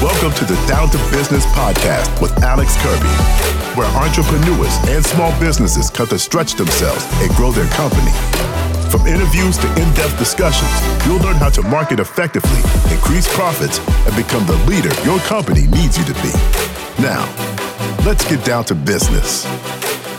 Welcome to the Down to Business podcast with Alex Kirby, where entrepreneurs and small businesses come to stretch themselves and grow their company. From interviews to in depth discussions, you'll learn how to market effectively, increase profits, and become the leader your company needs you to be. Now, let's get down to business.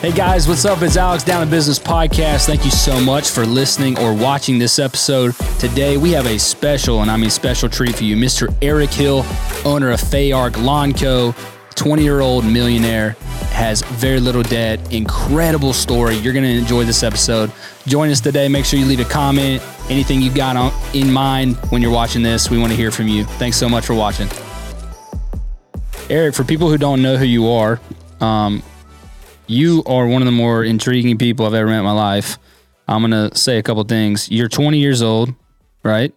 Hey guys, what's up? It's Alex Down to Business Podcast. Thank you so much for listening or watching this episode. Today we have a special, and I mean special treat for you. Mr. Eric Hill, owner of Fayark Lawn Co., 20 year old millionaire, has very little debt. Incredible story. You're going to enjoy this episode. Join us today. Make sure you leave a comment. Anything you got on, in mind when you're watching this, we want to hear from you. Thanks so much for watching. Eric, for people who don't know who you are, um, you are one of the more intriguing people I've ever met in my life. I'm going to say a couple things. You're 20 years old, right?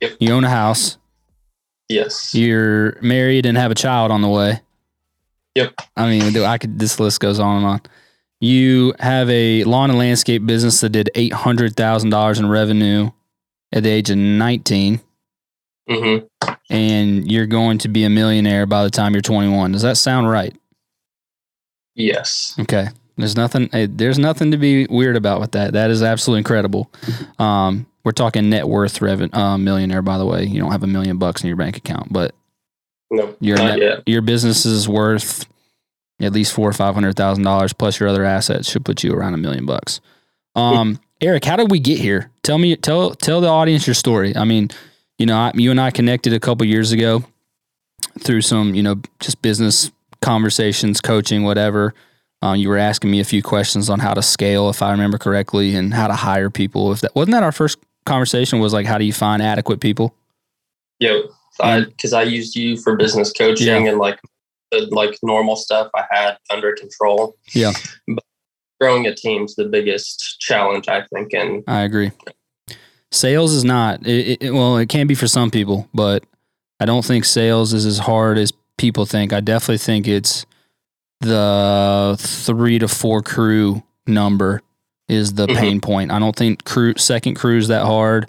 Yep. You own a house. Yes. You're married and have a child on the way. Yep. I mean, I could. This list goes on and on. You have a lawn and landscape business that did eight hundred thousand dollars in revenue at the age of nineteen, Mm-hmm. and you're going to be a millionaire by the time you're twenty one. Does that sound right? Yes. Okay. There's nothing. eh, There's nothing to be weird about with that. That is absolutely incredible. Um, we're talking net worth revenue uh, millionaire, by the way. You don't have a million bucks in your bank account, but No. your net, your business is worth at least four or five hundred thousand dollars plus your other assets should put you around a million bucks. Um, Eric, how did we get here? Tell me, tell tell the audience your story. I mean, you know, I, you and I connected a couple years ago through some, you know, just business conversations, coaching, whatever. Um, you were asking me a few questions on how to scale, if I remember correctly, and how to hire people. If that wasn't that our first conversation was like, how do you find adequate people? Yep. I because I used you for business coaching Yeah. and like the like normal stuff I had under control. Yeah. But growing a team's the biggest challenge I think, and I agree. Sales is not it, it, well. It can be for some people, but I don't think sales is as hard as people think. I definitely think it's the three to four crew number is the Mhm. pain point. I don't think crew second crew's that hard.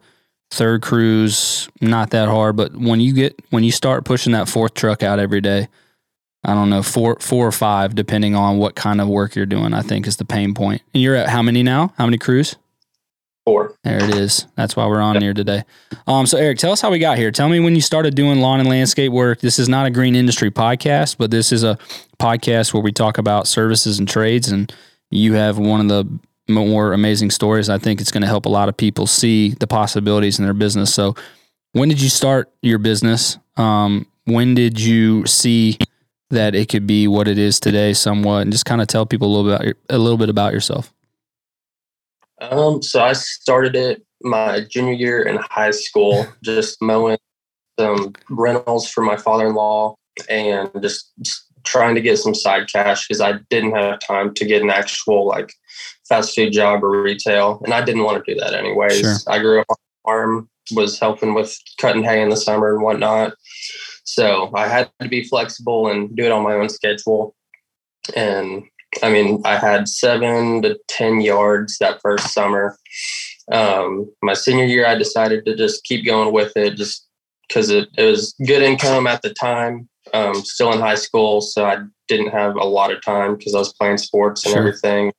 Third crew's not that hard, but when you get when you start pushing that fourth truck out every day, I don't know four four or five, depending on what kind of work you're doing. I think is the pain point. And you're at how many now? How many crews? Four. There it is. That's why we're on here today. Um, so Eric, tell us how we got here. Tell me when you started doing lawn and landscape work. This is not a green industry podcast, but this is a podcast where we talk about services and trades. And you have one of the more amazing stories. I think it's going to help a lot of people see the possibilities in their business. So, when did you start your business? Um, when did you see that it could be what it is today, somewhat, and just kind of tell people a little bit about your, a little bit about yourself. Um, so I started it my junior year in high school, just mowing some rentals for my father-in-law and just, just trying to get some side cash because I didn't have time to get an actual like fast food job or retail, and I didn't want to do that anyways. Sure. I grew up on a farm, was helping with cutting hay in the summer and whatnot, so I had to be flexible and do it on my own schedule. And I mean, I had seven to 10 yards that first summer. Um, my senior year, I decided to just keep going with it just because it, it was good income at the time. Um, still in high school, so I didn't have a lot of time because I was playing sports and Sure. everything.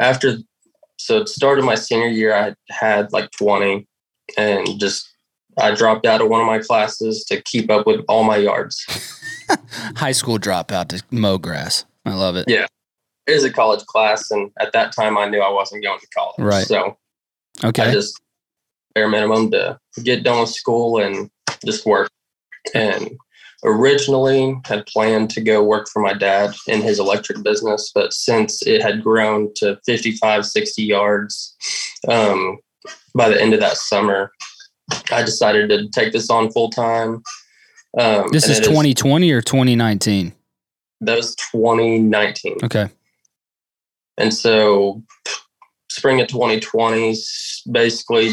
After, so it started my senior year, I had like 20 and just I dropped out of one of my classes to keep up with all my yards. High school dropout to mow grass. I love it. Yeah. It was a college class, and at that time, I knew I wasn't going to college. Right. So Okay. I just bare minimum to get done with school and just work. And originally had planned to go work for my dad in his electric business, but since it had grown to 55, 60 yards um, by the end of that summer, I decided to take this on full time. Um, this is it 2020 or 2019. That was 2019. Okay. And so spring of 2020 s- basically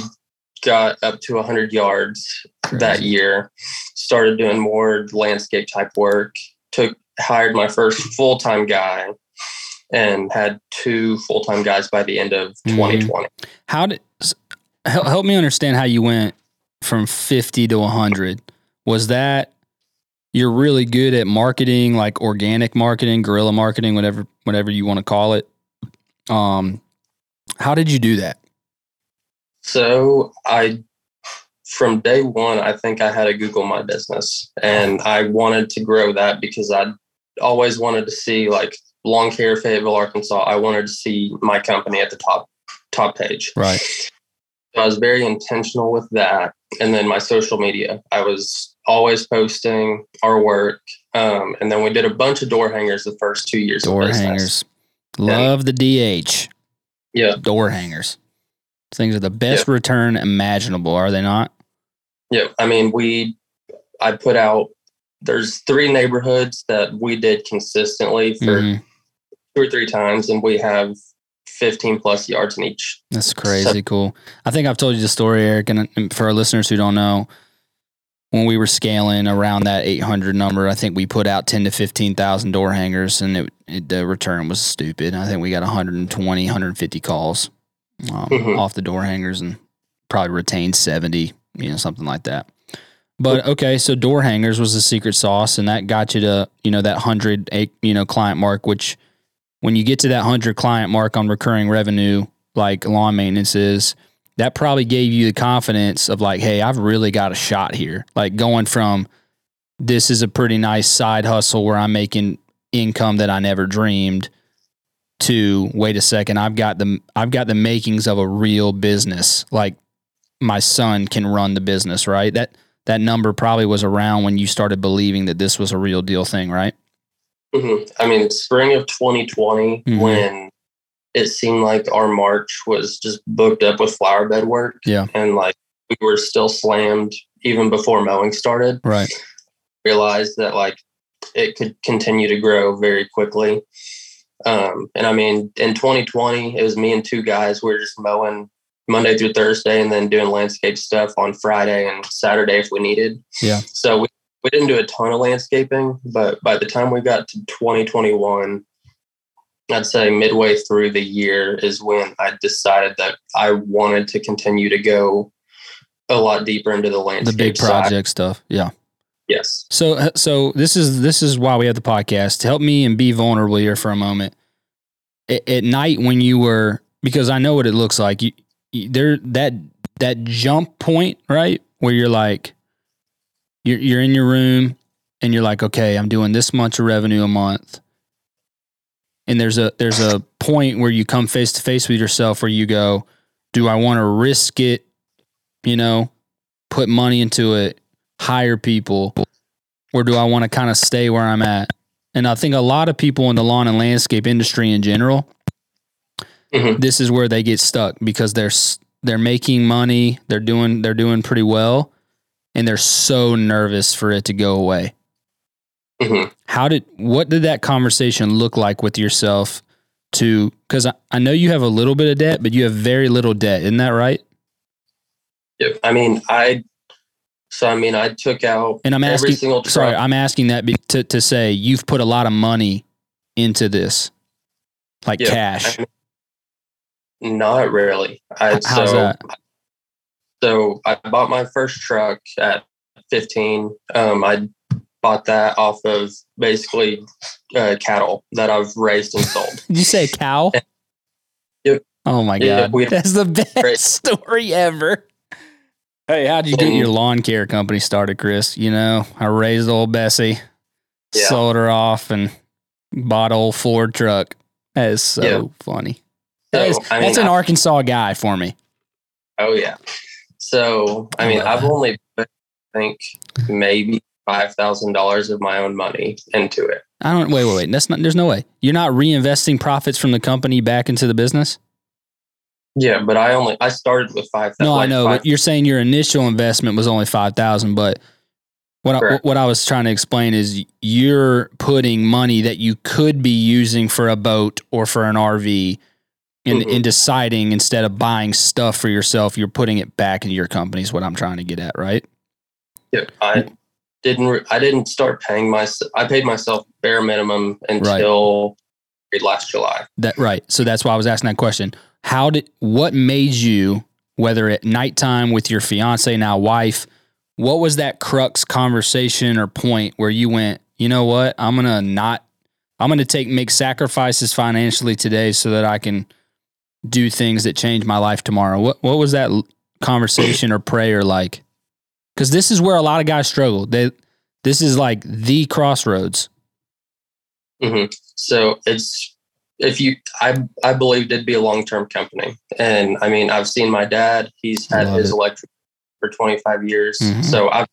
got up to 100 yards that year. Started doing more landscape type work. Took hired my first full-time guy and had two full-time guys by the end of Mhm. 2020. How did help me understand how you went from 50 to 100? Was that you're really good at marketing, like organic marketing, guerrilla marketing, whatever whatever you want to call it. Um, how did you do that? So I, from day one, I think I had to Google my business, and I wanted to grow that because I always wanted to see like lawn care Fayetteville, Arkansas. I wanted to see my company at the top top page. Right. I was very intentional with that, and then my social media. I was always posting our work, um, and then we did a bunch of door hangers the first two years. Door hangers. Love the DH. Yeah. Door hangers. Things are the best Yeah. return imaginable, are they not? Yeah, I mean, we, I put out, there's three neighborhoods that we did consistently for Mhm. two or three times, and we have 15 plus yards in each. That's crazy cool. I think I've told you the story, Eric, and for our listeners who don't know, when we were scaling around that 800 number, I think we put out 10 to 15,000 door hangers, and it, it, the return was stupid. I think we got 120, 150 calls um, Mhm. off the door hangers, and probably retained 70, you know, something like that. But okay, so door hangers was the secret sauce, and that got you to you know that hundred you know client mark. Which when you get to that hundred client mark on recurring revenue, like lawn maintenance is, that probably gave you the confidence of like, hey, I've really got a shot here. Like going from this is a pretty nice side hustle where I'm making income that I never dreamed to wait a second, I've got the I've got the makings of a real business. Like my son can run the business, right? That that number probably was around when you started believing that this was a real deal thing, right? Hmm I mean, spring of 2020, Mhm. when it seemed like our March was just booked up with flower bed work. Yeah. And like we were still slammed even before mowing started. Right. realized that like it could continue to grow very quickly. Um, and I mean, in 2020, it was me and two guys. We were just mowing Monday through Thursday and then doing landscape stuff on Friday and Saturday if we needed. Yeah. So we, we didn't do a ton of landscaping, but by the time we got to 2021, I'd say midway through the year is when I decided that I wanted to continue to go a lot deeper into the landscape. The big side. project stuff. Yeah. Yes. So uh, so this is this is why we have the podcast to help me and be vulnerable here for a moment. At, at night when you were because I know what it looks like. You, you there that that jump point right where you're like you're you're in your room and you're like okay I'm doing this much of revenue a month. And there's a there's a point where you come face to face with yourself where you go, do I want to risk it, you know, put money into it, hire people, or do I want to kind of stay where I'm at? And I think a lot of people in the lawn and landscape industry in general, Mhm. this is where they get stuck because they're they're making money, they're doing they're doing pretty well, and they're so nervous for it to go away. hmm How did what did that conversation look like with yourself? To because I, I know you have a little bit of debt, but you have very little debt, isn't that right? Yep. I mean, I. So I mean, I took out And I'm every asking, single truck. sorry, I'm asking that be, to to say you've put a lot of money into this, like Yeah, cash. I mean, not really. I how's so that? So I bought my first truck at 15. Um, I bought that off of basically uh, cattle that I've raised and sold. Did you say cow? Yep. Oh my Yeah, god, we- that's the best Great. story ever. Hey, how'd you get your lawn care company started, Chris? You know, I raised old Bessie, Yeah. sold her off, and bought old Ford truck. That is so Yeah. funny. That is, So, I that's an I- Arkansas guy for me. Oh yeah. So I I mean, I've that. only put, I think maybe five thousand dollars of my own money into it. I don't wait, wait, wait. That's not. There's no way you're not reinvesting profits from the company back into the business. Yeah, but I only I started with five. No, I know, five- but you're saying your initial investment was only five thousand. But what I, what I was trying to explain is you're putting money that you could be using for a boat or for an RV, and Mhm. in deciding instead of buying stuff for yourself, you're putting it back into your company. Is what I'm trying to get at, right? Yeah, I didn't. Re- I didn't start paying my. I paid myself bare minimum until last July. That right. So that's why I was asking that question. How did what made you, whether at nighttime with your fiance now wife, what was that crux conversation or point where you went, you know what, I'm gonna not, I'm gonna take make sacrifices financially today so that I can do things that change my life tomorrow. What what was that conversation or prayer like? Because this is where a lot of guys struggle. They this is like the crossroads. hmm So it's if you, I I believed it'd be a long term company, and I mean I've seen my dad. He's had Love his it. electric for 25 years, Mhm. so I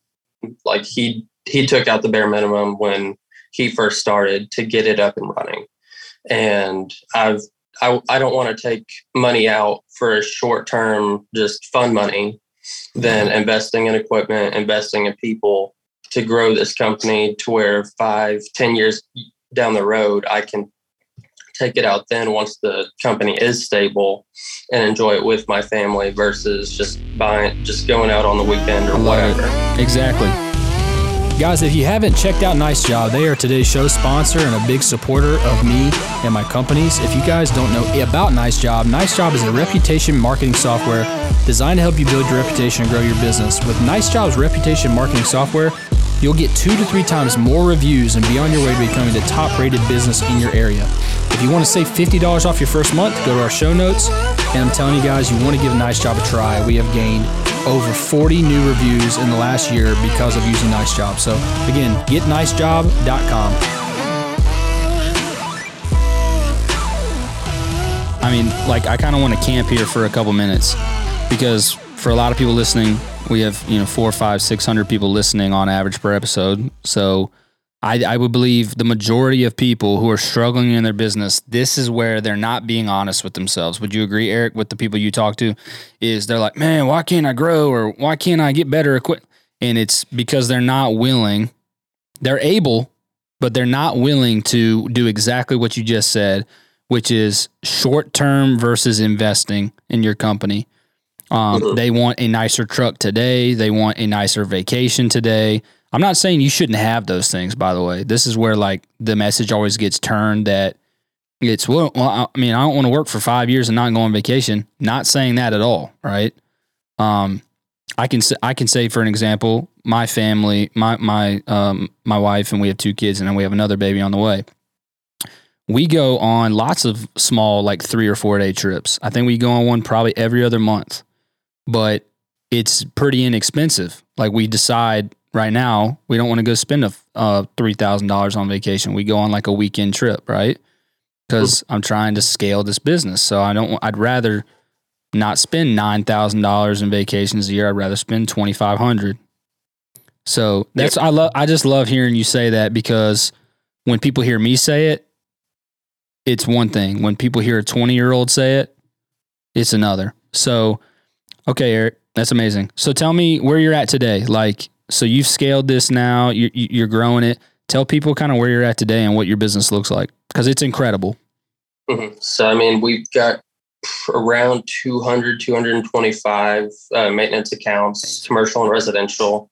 like he he took out the bare minimum when he first started to get it up and running, and I've I I don't want to take money out for a short term just fun money, than investing in equipment, investing in people to grow this company to where five, ten years down the road, I can take it out then once the company is stable and enjoy it with my family versus just buying, just going out on the weekend or whatever. it. Exactly. Guys, if you haven't checked out Nice Job, they are today's show sponsor and a big supporter of me and my companies. If you guys don't know about Nice Job, Nice Job is a reputation marketing software designed to help you build your reputation and grow your business. With Nice Job's reputation marketing software, you'll get two to three times more reviews and be on your way to becoming the top rated business in your area. If you want to save $50 off your first month, go to our show notes. And I'm telling you guys, you want to give Nice Job a try. We have gained over 40 new reviews in the last year because of using Nice Job. So again, getnicejob.com. I mean, like I kind of want to camp here for a couple minutes because for a lot of people listening, we have you know four, five, six hundred people listening on average per episode. So I, I would believe the majority of people who are struggling in their business, this is where they're not being honest with themselves. Would you agree, Eric, with the people you talk to? Is they're like, man, why can't I grow or why can't I get better equipped? And it's because they're not willing. They're able, but they're not willing to do exactly what you just said, which is short term versus investing in your company. Um, Mhm. They want a nicer truck today. They want a nicer vacation today. I'm not saying you shouldn't have those things, by the way. This is where like the message always gets turned that it's well, well I mean, I don't want to work for five years and not go on vacation. Not saying that at all, right? Um, I can say, I can say for an example, my family, my my um my wife and we have two kids and then we have another baby on the way. We go on lots of small like 3 or 4 day trips. I think we go on one probably every other month. But it's pretty inexpensive. Like we decide right now we don't want to go spend a uh, $3,000 on vacation. We go on like a weekend trip, right? Cuz I'm trying to scale this business. So I don't I'd rather not spend nine thousand dollars in vacations a year. I'd rather spend twenty five hundred. So that's I love. I just love hearing you say that because when people hear me say it, it's one thing. When people hear a twenty year old say it, it's another. So, okay, Eric, that's amazing. So tell me where you're at today. Like, so you've scaled this now. You're, you're growing it. Tell people kind of where you're at today and what your business looks like because it's incredible. Mhm. So, I mean, we've got around 200, 225 uh, maintenance accounts, commercial and residential.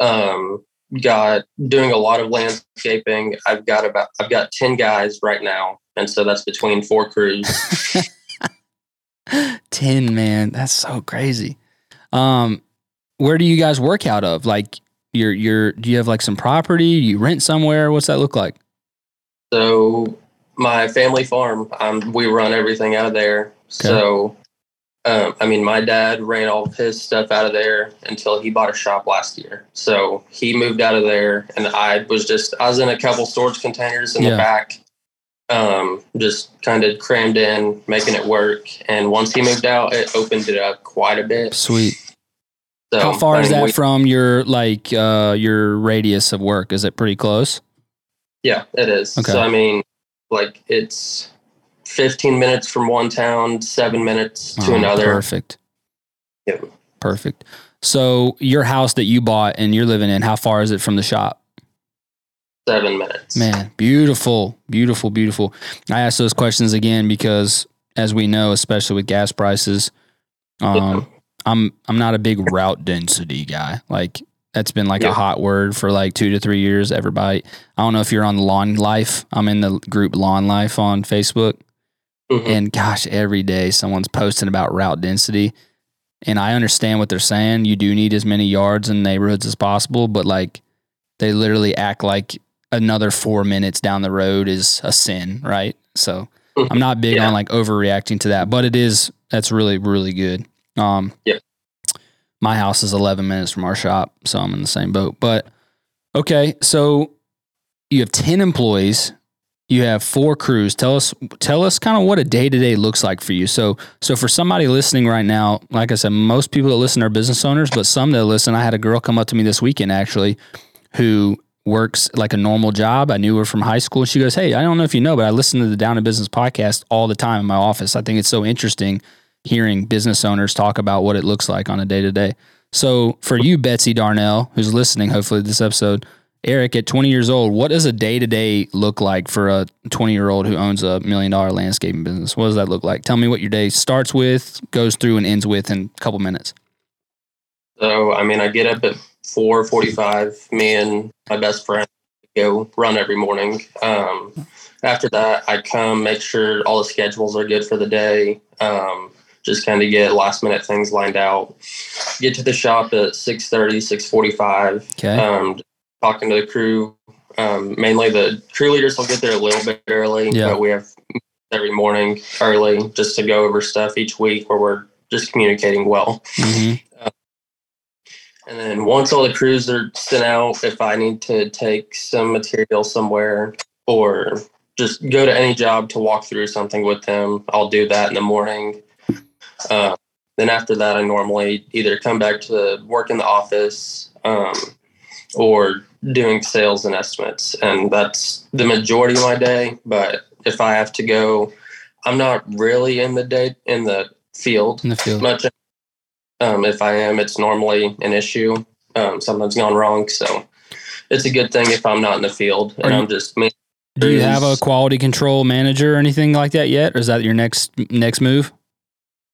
Um, got doing a lot of landscaping. I've got about, I've got 10 guys right now. And so that's between four crews. 10 man that's so crazy um where do you guys work out of like you're you're do you have like some property you rent somewhere what's that look like So my family farm, um, we run everything out of there. So, um, I mean, my dad ran all of his stuff out of there until he bought a shop last year. So he moved out of there, and I was just I was in a couple storage containers in Yeah. the back, um, just kind of crammed in, making it work. And once he moved out, it opened it up quite a bit. sweet So how far I is that we- from your like uh your radius of work is it pretty close Yeah, it is. Okay. So I mean, like it's 15 minutes from one town, seven minutes to Oh, another. perfect Yep. perfect so your house that you bought and you're living in how far is it from the shop Seven minutes. Man, beautiful, beautiful, beautiful. I ask those questions again because, as we know, especially with gas prices, um, I'm I'm not a big route density guy. Like that's been like a hot word for like two to three years. Everybody, I don't know if you're on Lawn Life. I'm in the group Lawn Life on Facebook, Mhm. and gosh, every day someone's posting about route density. And I understand what they're saying. You do need as many yards in neighborhoods as possible, but like they literally act like another four minutes down the road is a sin, right? So I'm not big Yeah. on like overreacting to that, but it is that's really really good. Um, Yeah. My house is 11 minutes from our shop, so I'm in the same boat. But okay, so you have 10 employees, you have four crews. Tell us tell us kind of what a day to day looks like for you. So so for somebody listening right now, like I said, most people that listen are business owners, but some that listen, I had a girl come up to me this weekend actually, who works like a normal job. I knew her from high school. She goes, Hey, I don't know if you know, but I listen to the Down to Business podcast all the time in my office. I think it's so interesting hearing business owners talk about what it looks like on a day to day. So for you, Betsy Darnell, who's listening, hopefully this episode, Eric, at 20 years old, what does a day to day look like for a 20 year old who owns a million dollar landscaping business? What does that look like? Tell me what your day starts with, goes through, and ends with in a couple minutes. So I mean, I get up at four forty-five. Me and my best friend go run every morning. Um, after that, I come make sure all the schedules are good for the day. Um, just kind of get last minute things lined out. Get to the shop at 6.30, 6.45. Okay. Um, talking to the crew. Um, mainly the crew leaders will get there a little bit early, Yeah. but we have every morning early just to go over stuff each week where we're just communicating well. hmm And then once all the crews are sent out, if I need to take some material somewhere or just go to any job to walk through something with them, I'll do that in the morning. Uh, then after that, I normally either come back to work in the office um, or doing sales and estimates. And that's the majority of my day. But if I have to go, I'm not really in the day in the field In the field. much. Um, if I am, it's normally an issue. Um, something's gone wrong, so it's a good thing if I'm not in the field and you- I'm just me. Do you have a quality control manager or anything like that yet? Or is that your next next move?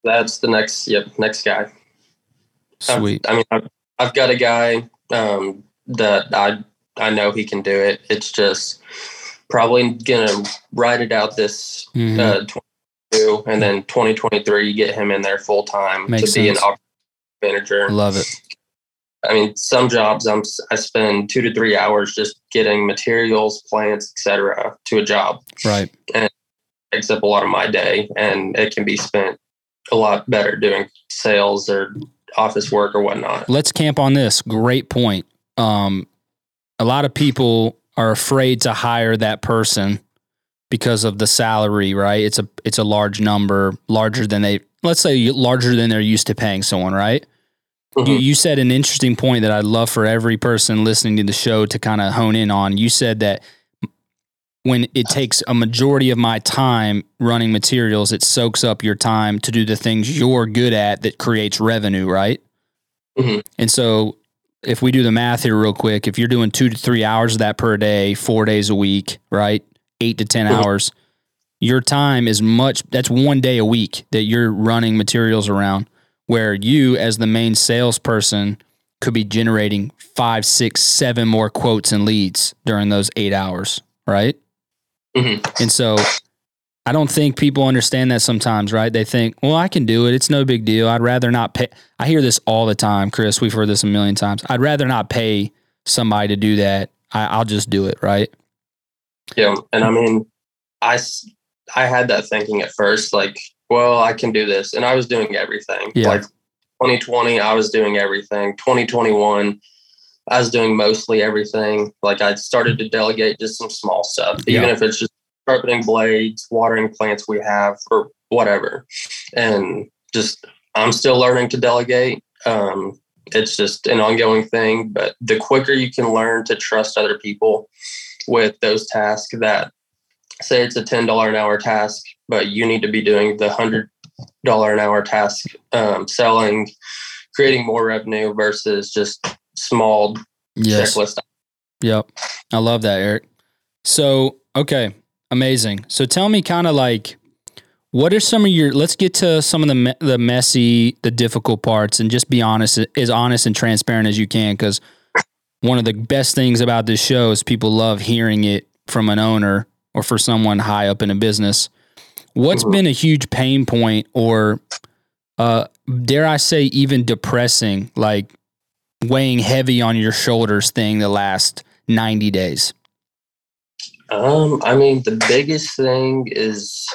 That's the next. Yep, next guy. I've- Sweet. I mean, I've, I've got a guy um, that I I know he can do it. It's just probably gonna ride it out this Mhm. uh, 22, and then 2023 you get him in there full time to Makes be an sense. op manager. Love it. I mean, some jobs I'm I spend two to three hours just getting materials, plants, etc. to a job. Right. And takes up a lot of my day, and it can be spent a lot better doing sales or office work or whatnot. Let's camp on this. Great point. Um, a lot of people are afraid to hire that person because of the salary, right? It's a it's a large number, larger than they let's say larger than they're used to paying someone, right? You, Mhm. you said an interesting point that I'd love for every person listening to the show to kind of hone in on. You said that when it takes a majority of my time running materials, it soaks up your time to do the things you're good at that creates revenue, right? Mhm. And so if we do the math here real quick, if you're doing two to three hours of that per day, four days a week, right? Eight to 10 Mhm. hours, your time is much, that's one day a week that you're running materials around where you, as the main salesperson, could be generating five, six, seven more quotes and leads during those eight hours, right? Mhm. And so I don't think people understand that sometimes, right? They think, well, I can do it. It's no big deal. I'd rather not pay. I hear this all the time, Chris. We've heard this a million times. I'd rather not pay somebody to do that. I, I'll just do it, right? Yeah, and I mean, I, I had that thinking at first, like, well, I can do this, and I was doing everything. Yeah. Like 2020, I was doing everything. 2021, I was doing mostly everything. Like I started to delegate just some small stuff, even Yeah. if it's just sharpening blades, watering plants we have, or whatever. And just I'm still learning to delegate. Um, it's just an ongoing thing, but the quicker you can learn to trust other people with those tasks that say it's a $10 an hour task, but you need to be doing the $100 an hour task, um, selling, creating more revenue versus just small Yes. checklist. Yep. I love that, Eric. So, okay, amazing. So tell me kind of like what are some of your let's get to some of the me- the messy, the difficult parts and just be honest as honest and transparent as you can cuz one of the best things about this show is people love hearing it from an owner or for someone high up in a business. What's Mhm. been a huge pain point or uh, dare I say, even depressing, like weighing heavy on your shoulders thing the last 90 days? Um, I mean, the biggest thing is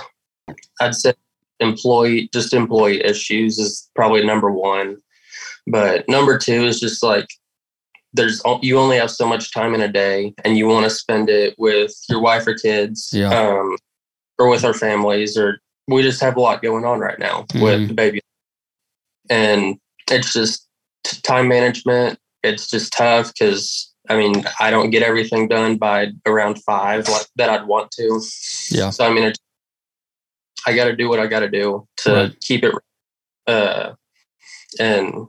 I'd say employee, just employee issues is probably number one. But number two is just like there's you only have so much time in a day, and you want to spend it with your wife or kids, Yeah. um, or with our families, or we just have a lot going on right now with Mhm. the baby, and it's just t- time management. It's just tough because I mean I don't get everything done by around five like that I'd want to. Yeah. So I mean, it's, I got to do what I got to do to Right. keep it. Uh, and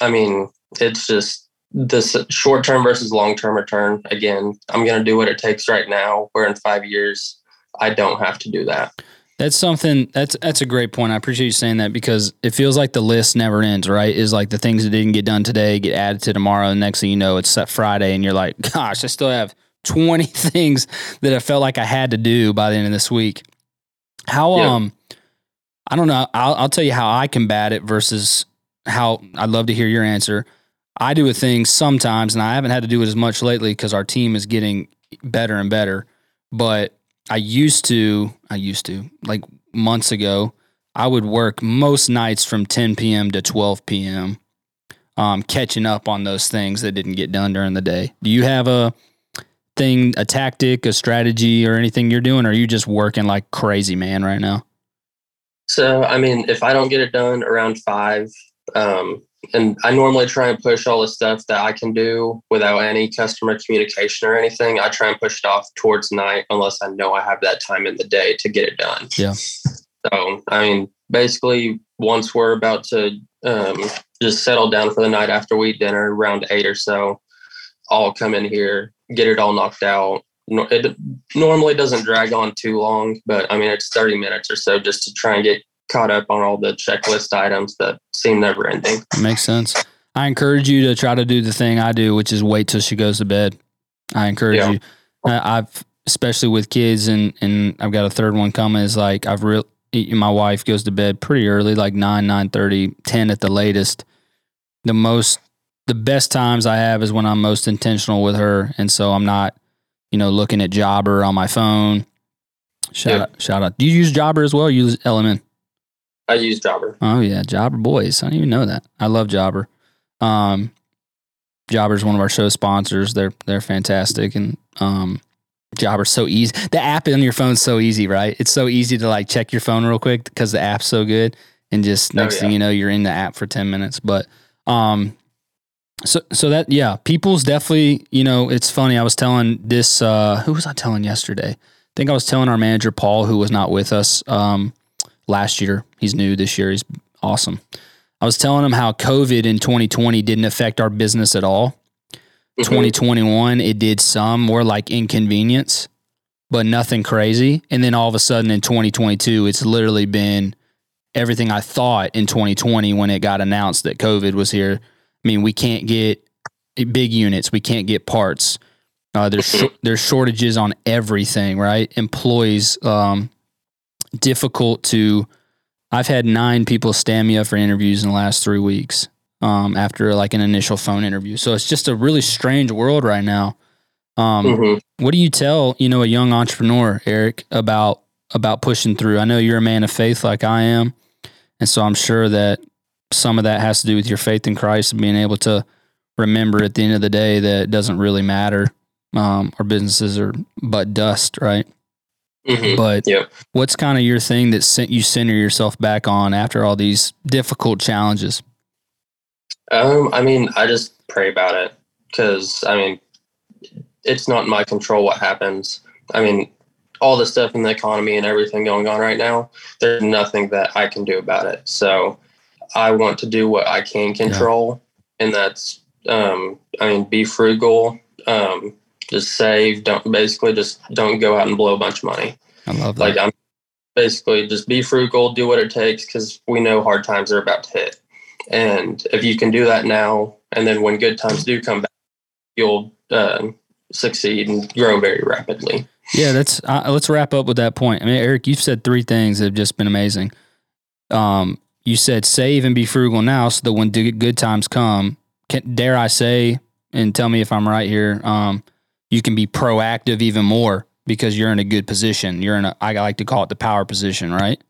I mean, it's just this short term versus long term return. Again, I'm going to do what it takes right now. Where in five years, I don't have to do that. That's something that's that's a great point. I appreciate you saying that because it feels like the list never ends, right? Is like the things that didn't get done today get added to tomorrow, and next thing you know, it's set Friday, and you're like, gosh, I still have 20 things that I felt like I had to do by the end of this week. How Yeah. um I don't know. I'll I'll tell you how I combat it versus how I'd love to hear your answer. I do a thing sometimes, and I haven't had to do it as much lately because our team is getting better and better. But I used to, I used to, like months ago, I would work most nights from 10 p.m. to 12 p.m., um, catching up on those things that didn't get done during the day. Do you have a thing, a tactic, a strategy, or anything you're doing? Or are you just working like crazy, man, right now? So, I mean, if I don't get it done around five, um, and I normally try and push all the stuff that I can do without any customer communication or anything. I try and push it off towards night unless I know I have that time in the day to get it done. Yeah. So, I mean, basically, once we're about to um, just settle down for the night after we eat dinner, around eight or so, I'll come in here, get it all knocked out. It normally doesn't drag on too long, but I mean, it's 30 minutes or so just to try and get caught up on all the checklist items that seem never ending. Makes sense. I encourage you to try to do the thing I do, which is wait till she goes to bed. I encourage Yeah. you. I- I've especially with kids and and I've got a third one coming. Is like I've real my wife goes to bed pretty early, like nine, nine thirty, ten at the latest. The most, the best times I have is when I'm most intentional with her, and so I'm not, you know, looking at Jobber on my phone. Shout Yeah. out, shout out. Do you use Jobber as well? You use Element? I use Jobber. Oh yeah, Jobber boys. I didn't even know that. I love Jobber. Um, Jobber's one of our show sponsors. They're they're fantastic, and um, Jobber's so easy. The app on your phone's so easy, right? It's so easy to like check your phone real quick because the app's so good, and just Oh, next yeah. thing you know, you're in the app for ten minutes. But um, so so that yeah, people's definitely. You know, it's funny. I was telling this. Uh, who was I telling yesterday? I think I was telling our manager Paul, who was not with us. Um, last year. He's new this year. He's awesome. I was telling him how COVID in 2020 didn't affect our business at all. Mhm. 2021, it did some more like inconvenience, but nothing crazy. And then all of a sudden in 2022, it's literally been everything I thought in 2020 when it got announced that COVID was here. I mean, we can't get big units, we can't get parts. Uh, there's shor- there's shortages on everything, right? Employees, um, difficult to. I've had nine people stand me up for interviews in the last three weeks um, after like an initial phone interview. So it's just a really strange world right now. Um, Mhm. What do you tell you know a young entrepreneur, Eric, about about pushing through? I know you're a man of faith like I am, and so I'm sure that some of that has to do with your faith in Christ and being able to remember at the end of the day that it doesn't really matter. Um, our businesses are but dust, right? Mhm. But Yep. what's kind of your thing that sent you center yourself back on after all these difficult challenges? Um, I mean, I just pray about it because I mean, it's not in my control what happens. I mean, all the stuff in the economy and everything going on right now, there's nothing that I can do about it. So I want to do what I can control, and that's, um, I mean, be frugal, um, just save, don't basically just don't go out and blow a bunch of money. I love that. Like I'm basically just be frugal, do what it takes because we know hard times are about to hit. And if you can do that now, and then when good times do come back, you'll uh, succeed and grow very rapidly. Yeah, that's uh, let's wrap up with that point. I mean, Eric, you've said three things that have just been amazing. Um, you said save and be frugal now so that when good times come, can, dare I say, and tell me if I'm right here, um, you can be proactive even more because you're in a good position. You're in a, I like to call it the power position, right?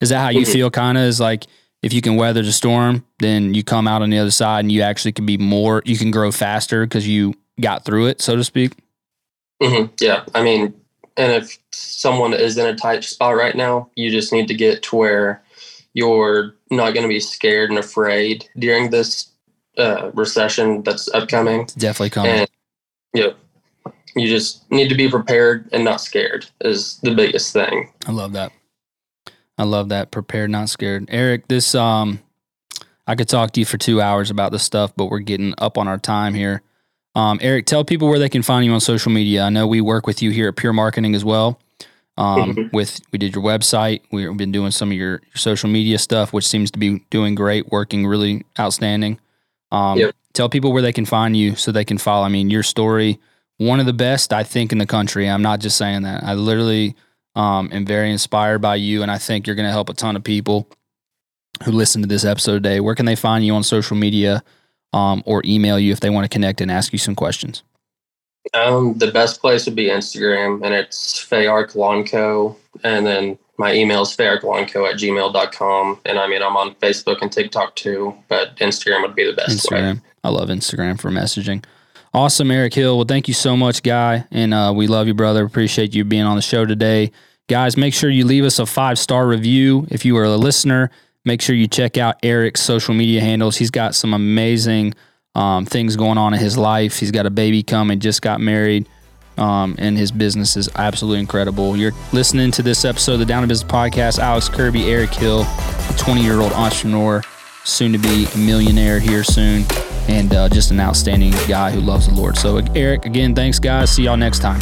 Is that how you mm-hmm. feel kind of is like, if you can weather the storm, then you come out on the other side and you actually can be more, you can grow faster because you got through it, so to speak. Mm-hmm. Yeah. I mean, and if someone is in a tight spot right now, you just need to get to where you're not going to be scared and afraid during this uh, recession that's upcoming. It's definitely coming. And, yeah, you just need to be prepared and not scared is the biggest thing. I love that. I love that. Prepared, not scared. Eric, this um, I could talk to you for two hours about this stuff, but we're getting up on our time here. Um, Eric, tell people where they can find you on social media. I know we work with you here at Pure Marketing as well. Um, mm-hmm. With we did your website. We've been doing some of your, your, social media stuff, which seems to be doing great, working really outstanding. Um, yep. Tell people where they can find you so they can follow. I mean, your story, one of the best I think in the country. I'm not just saying that. I literally um, am very inspired by you, and I think you're going to help a ton of people who listen to this episode today. Where can they find you on social media? um, or email you if they want to connect and ask you some questions? Um, the best place would be Instagram, and it's Fayark Lawn And then my email is fayarklawnco at gmail.com. And I mean, I'm on Facebook and TikTok too, but Instagram would be the best Instagram. Way. I love Instagram for messaging. Awesome, Eric Hill. Well, thank you so much, guy. And uh, we love you, brother. Appreciate you being on the show today. Guys, make sure you leave us a five star review if you are a listener. Make sure you check out Eric's social media handles. He's got some amazing um, things going on in his life. He's got a baby coming, just got married, um, and his business is absolutely incredible. You're listening to this episode of the Down to Business Podcast. Alex Kirby, Eric Hill, 20 year old entrepreneur, soon to be a millionaire here soon, and uh, just an outstanding guy who loves the Lord. So, Eric, again, thanks, guys. See y'all next time.